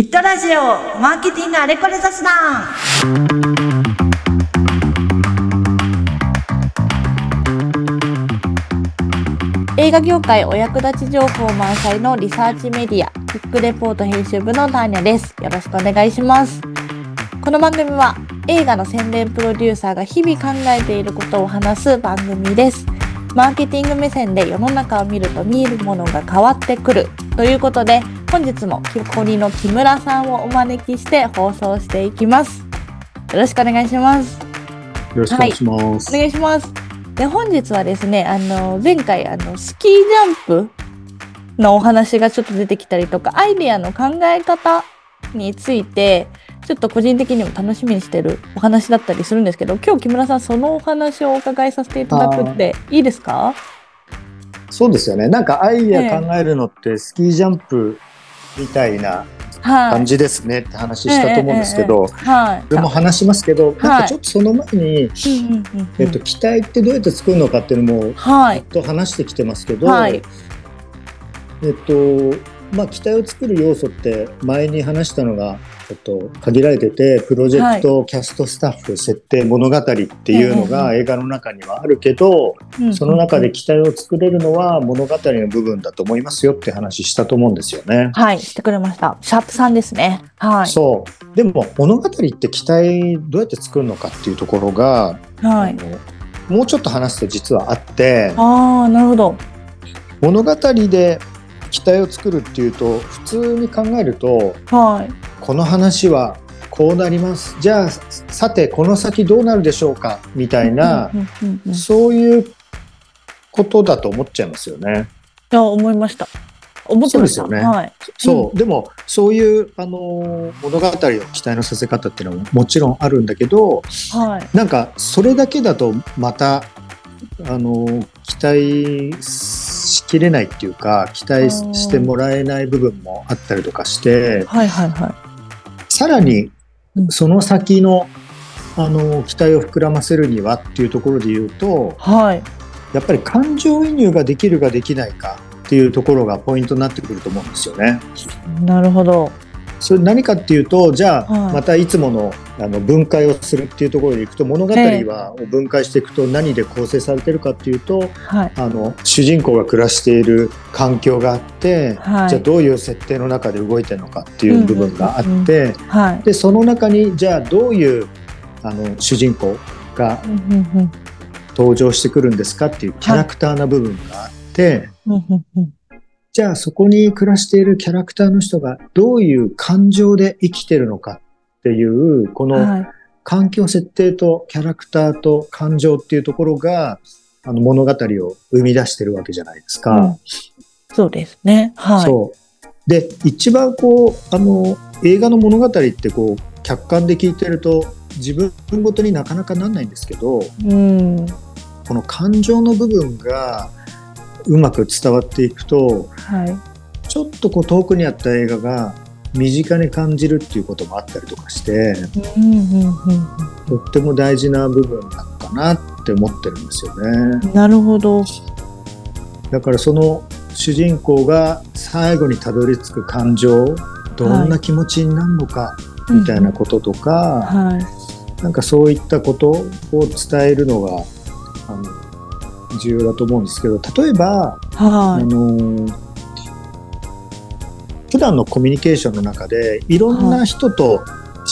キットラジオマーケティングあれこれ雑談映画業界お役立ち情報満載のリサーチメディア、キックレポート編集部のターニャです。よろしくお願いします。この番組は映画の宣伝プロデューサーが日々考えていることを話す番組です。マーケティング目線で世の中を見ると見えるものが変わってくるということで、本日もキコリの木村さんをお招きして放送していきます。よろしくお願いします。よろしくお願いします。お願いします。で本日はですね、あの前回あのスキージャンプのお話がちょっと出てきたりとか、アイデアの考え方についてちょっと個人的にも楽しみにしてるお話だったりするんですけど、今日木村さんそのお話をお伺いさせていただくっていいですか？そうですよね。なんかアイデア考えるのってスキージャンプみたいなはい。感じですねって話したと思うんですけど、はい。それも話しますけど、なんかちょっとその前に、えっと、機体ってどうやって作るのかっていうのもはい。と話してきてますけど、はいえっとまあ機体を作る要素って前に話したのが、えっと、限られててプロジェクト、キャストスタッフ設定物語っていうのが映画の中にはあるけど、その中で機体を作れるのは物語の部分だと思いますよって話したと思うんですよね。はいしてくれました。シャープさんですね。はい。そうでも物語って機体どうやって作るのかっていうところが、はい。もうちょっと話すと実はあってああなるほど。物語で機体を作るっていうと普通に考えるとはい。この話はこうなりますじゃあさてこの先どうなるでしょうか？みたいな、そういうことだと思っちゃいますよね。や思いました。思ってました。そうですよねはい。そう、でもそういうあの物語を期待のさせ方っていうのはもちろんあるんだけどはい。なんかそれだけだとまたあの期待しきれないっていうか期待してもらえない部分もあったりとかしてはいはいはい。さらにうんその先のあの期待を膨らませるにはっていうところで言うとはい。やっぱり感情移入ができるかできないかっていうところがポイントになってくると思うんですよね。なるほど。それ何かっていうとじゃあ、はいまたいつものあの分解をするっていうところでいくと物語ええはを分解していくと何で構成されてるかっていうとはい。あの主人公が暮らしている環境があって、はい。じゃあどういう設定の中で動いてるのかっていう部分があって。でその中にじゃあどういうあの主人公が登場してくるんですかっていうキャラクターな部分があって、じゃあそこに暮らしているキャラクターの人がどういう感情で生きてるのかっていうこのはい。環境設定とキャラクターと感情っていうところがあの物語を生み出してるわけじゃないですか。うんそうですね。はい。そうで一番こうあの映画の物語ってこう客観で聞いてると自分ごとになかなかなんないんですけどうん。この感情の部分がうまく伝わっていくとはい。ちょっとこう遠くにあった映画が身近に感じるっていうこともあったりとかしてうんうんうんとっても大事な部分なのかなって思ってるんですよね。うん。なるほど。だからその主人公が最後にたどり着く感情どんな気持ちになるのかみたいなこととか、はい。なんかそういったことを伝えるのがあの重要だと思うんですけど例えば、あはい。の普段のコミュニケーションの中でいろんな人と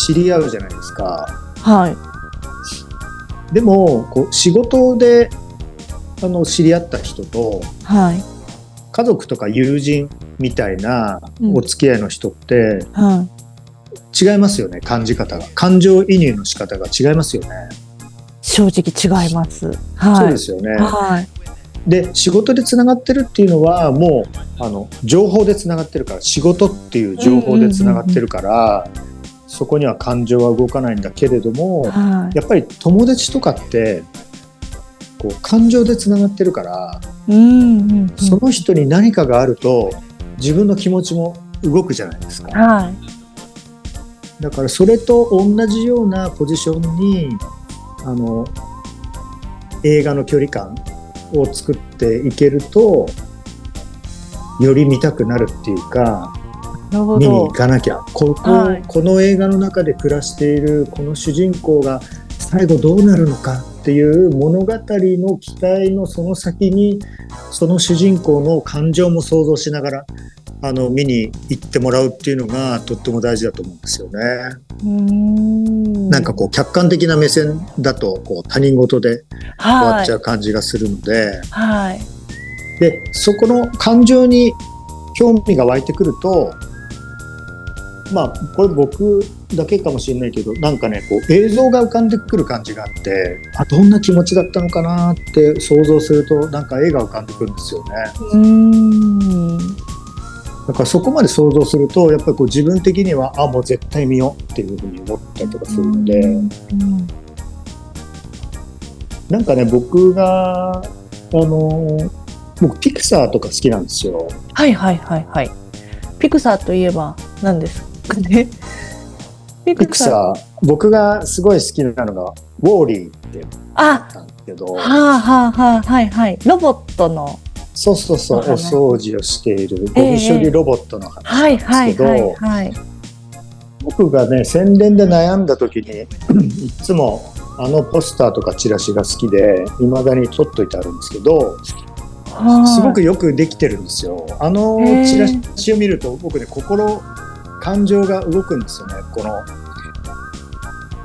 知り合うじゃないですか。はい。でもこう仕事であの知り合った人とはい。家族とか友人みたいなうんお付き合いの人ってはい。違いますよね感じ方が感情移入の仕方が違いますよね、正直違います。はい。そうですよねはい。で仕事でつながってるっていうのはもうあの情報でつながってるから仕事っていう情報でつながってるから、そこには感情は動かないんだけれどもはい。やっぱり友達とかってこう感情でつながってるからうんうんうん。その人に何かがあると自分の気持ちも動くじゃないですか。はい。だからそれと同じようなポジションにあの映画の距離感を作っていけるとより見たくなるっていうか見にど行。かなきゃここ,、はいこの映画の中で暮らしているこの主人公が最後どうなるのかっていう物語の期待のその先にその主人公の感情も想像しながらあの見に行ってもらうっていうのがとっても大事だと思うんですよね。うーんなんかこう客観的な目線だとこう他人事で終わはいっちゃう感じがするので、はい。でそこの感情に興味が湧いてくるとまあこれ僕だけかもしれないけどなんかねこう映像が浮かんでくる感じがあってあどんな気持ちだったのかなって想像するとなんか絵が浮かんでくるんですよねうーん。だからそこまで想像するとやっぱりこう自分的にはあもう絶対見ようっていうふうに思ったりとかするので、うんなんかね僕があの僕ピクサーとか好きなんですよはいはいはいはい。ピクサーといえば何ですかね？ピ ピクサー僕がすごい好きなのがウォーリーってあ、なんですけどはあはあはあはいはい。ロボットの。そうそうそうお掃除をしているゴミ処理ロボットの話はいなんですけど。僕がね宣伝で悩んだ時に いつもあのポスターとかチラシが好きで未だに取っといてあるんですけどはい。すごくよくできてるんですよ。あのチラシを見ると僕ね心感情が動くんですよね。この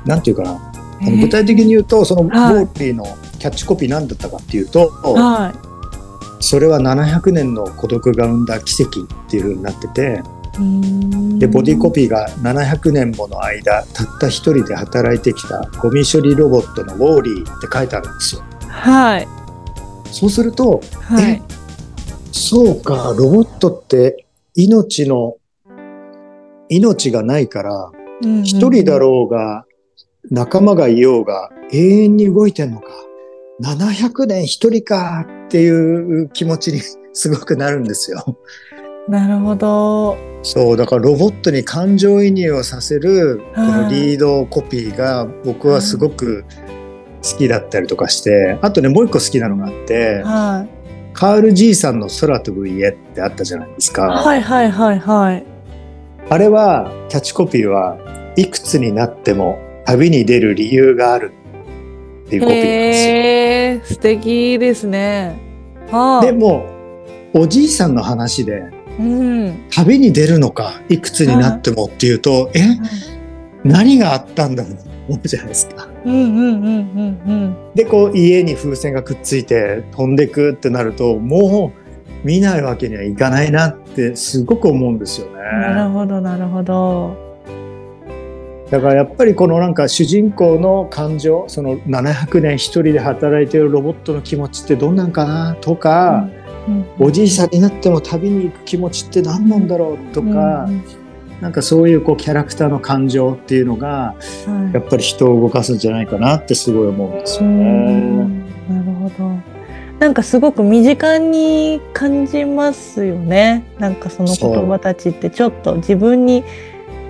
なんていうかな。具体的に言うとそのウォはい。ーリーのキャッチコピー何だったかっていうと、はそれは700年の孤独が生んだ奇跡っていう風になっててでボディコピーが700年もの間たった一人で働いてきたゴミ処理ロボットのウォーリーって書いてあるんですよ。はいそうするとはい。そうかロボットって命の命がないから一人だろうが仲間がいようが永遠に動いてんのか700年一人かっていう気持ちに すごくなるんですよ。う。なるほど。そうだからロボットに感情移入をさせるこのリードコピーが僕はすごく好きだったりとかしてあとねもう一個好きなのがあってはい。カール爺さんの空飛ぶ家ってあったじゃないですか。はいはいはいはい。あれはキャッチコピーはいくつになっても旅に出る理由があるっていうコピーなんですよ。へえ、素敵ですね。はあ。でもおじいさんの話でうん。旅に出るのかいくつになってもっていうとえ何があったんだろうと思うじゃないですか。うんうんうんうんうん。でこう家に風船がくっついて飛んでくってなるともう見ないわけにはいかないなってすごく思うんですよね。なるほどなるほど。だからやっぱりこのなんか主人公の感情その700年一人で働いてるロボットの気持ちってどんなんかなとか、うんおじいさんになっても旅に行く気持ちって何なんだろうとか、うんなんかそういうこうキャラクターの感情っていうのがうんやっぱり人を動かすんじゃないかなってすごい思うんですようね。んなるほど。なんかすごく身近に感じますよね。なんかその言葉たちってちょっと自分に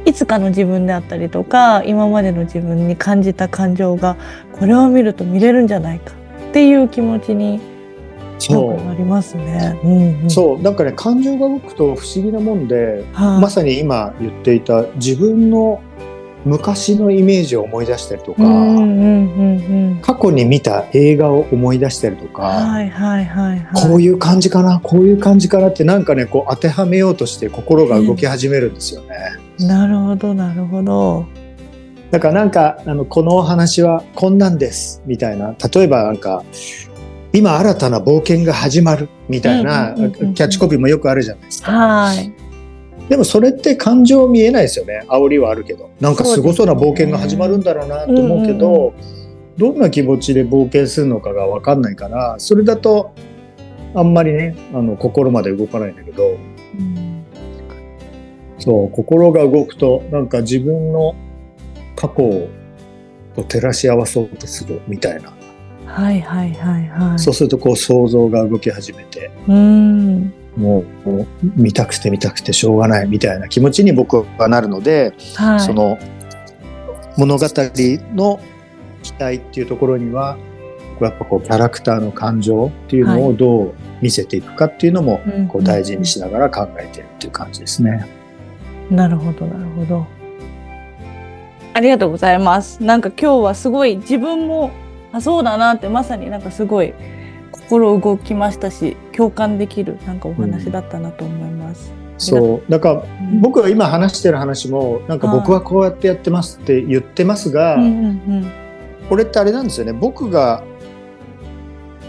いつかの自分であったりとか今までの自分に感じた感情がこれを見ると見れるんじゃないかっていう気持ちにそうなりますね。うんうん、そうなんかね感情が動くと不思議なもんではいまさに今言っていた自分の昔のイメージを思い出したりとか。過去に見た映画を思い出したりとか。こういう感じかなこういう感じかなってなんかねこう当てはめようとして心が動き始めるんですよね。なるほどなるほど。だからなんかあのこのお話はこんなんですみたいな例えばなんか今新たな冒険が始まるみたいなキャッチコピーもよくあるじゃないですか。はい。でもそれって感情見えないですよね煽りはあるけどなんかすごそうな冒険が始まるんだろうなと思うけどどんな気持ちで冒険するのかが分かんないからそれだとあんまりねあの心まで動かないんだけどうんそう心が動くとなんか自分の過去をと照らし合わそうとするみたいな、はいはいはいはい。そうするとこう想像が動き始めてうん。もう見たくて見たくてしょうがないみたいな気持ちに僕はなるので、はい。その物語の期待っていうところにはやっぱこうキャラクターの感情っていうのをどう見せていくかっていうのもうんこう大事にしながら考えてるっていう感じですね。なるほど、なるほど。ありがとうございます。なんか今日はすごい自分も、あ、そうだなってまさになんかすごい心動きましたし、共感できるなんかお話だったなと思います。そう。だからう。ん僕が今話してる話もなんか僕はこうやってやってますって言ってますが、うんうん。これってあれなんですよね。僕が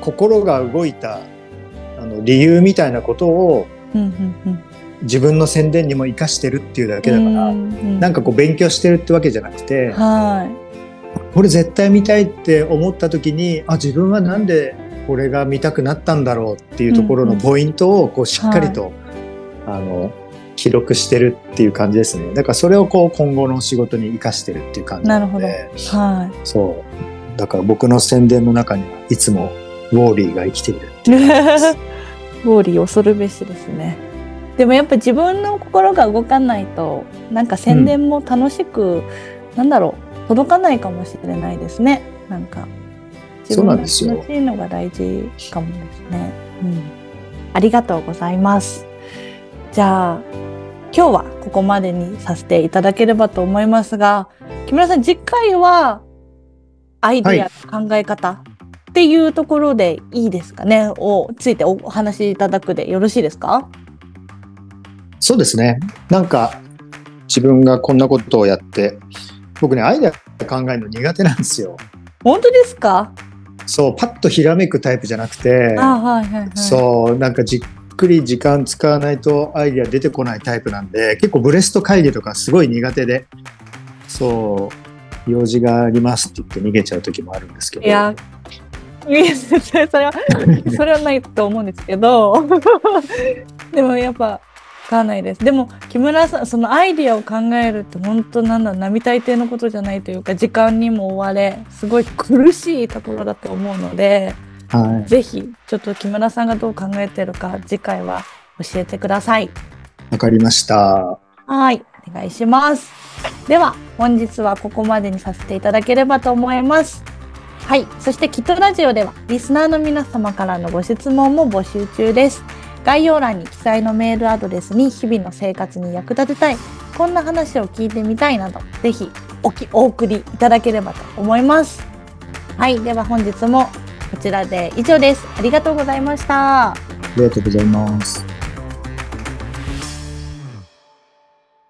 心が動いたあの理由みたいなことをうんうんうん自分の宣伝にも生かしてるっていうだけだから、うんなんかこう勉強してるってわけじゃなくて、はこれ絶対見たいって思った時にあ自分はなんでこれが見たくなったんだろうっていうところのポイントをこうしっかりと、あの記録してるっていう感じですね。だからそれをこう今後の仕事に生かしてるっていう感じなので。なるい。はそう。だから僕の宣伝の中にはいつもウォーリーが生きているい。ウォーリー恐るべしですね。でもやっぱ自分の心が動かないと、なんか宣伝も楽しく、なんだろう、届かないかもしれないですね。なんか。自そう分がなんですよ楽しいのが大事かもですね。うん。ありがとうございます。じゃあ、今日はここまでにさせていただければと思いますが、木村さん、次回はアイデア、考え方っていうところでいいですかね？をついてお話しいただくでよろしいですか？そうですね。なんか自分がこんなことをやって僕ねアイデア考えるの苦手なんですよ。本当ですか？そうパッとひらめくタイプじゃなくて、あはいはいはい。そうなんかじっくり時間使わないとアイデア出てこないタイプなんで結構ブレスト会議とかすごい苦手でそう用事がありますって言って逃げちゃう時もあるんですけど。いや、いやそれは、それはないと思うんですけど、でもやっぱ、わかんないです。でも、木村さん、そのアイディアを考えるって本当なんだ、並大抵のことじゃないというか、時間にも追われ、すごい苦しいところだと思うので、はいぜひ、ちょっと木村さんがどう考えてるか、次回は教えてください。わかりましたはい、お願いします。では、本日はここまでにさせていただければと思います。はい、そしてきっとラジオでは、リスナーの皆様からのご質問も募集中です。概要欄に記載のメールアドレスに日々の生活に役立てたい、こんな話を聞いてみたいなど、ぜひおきお送りいただければと思います。はい、では本日もこちらで以上です。ありがとうございました。ありがとうございます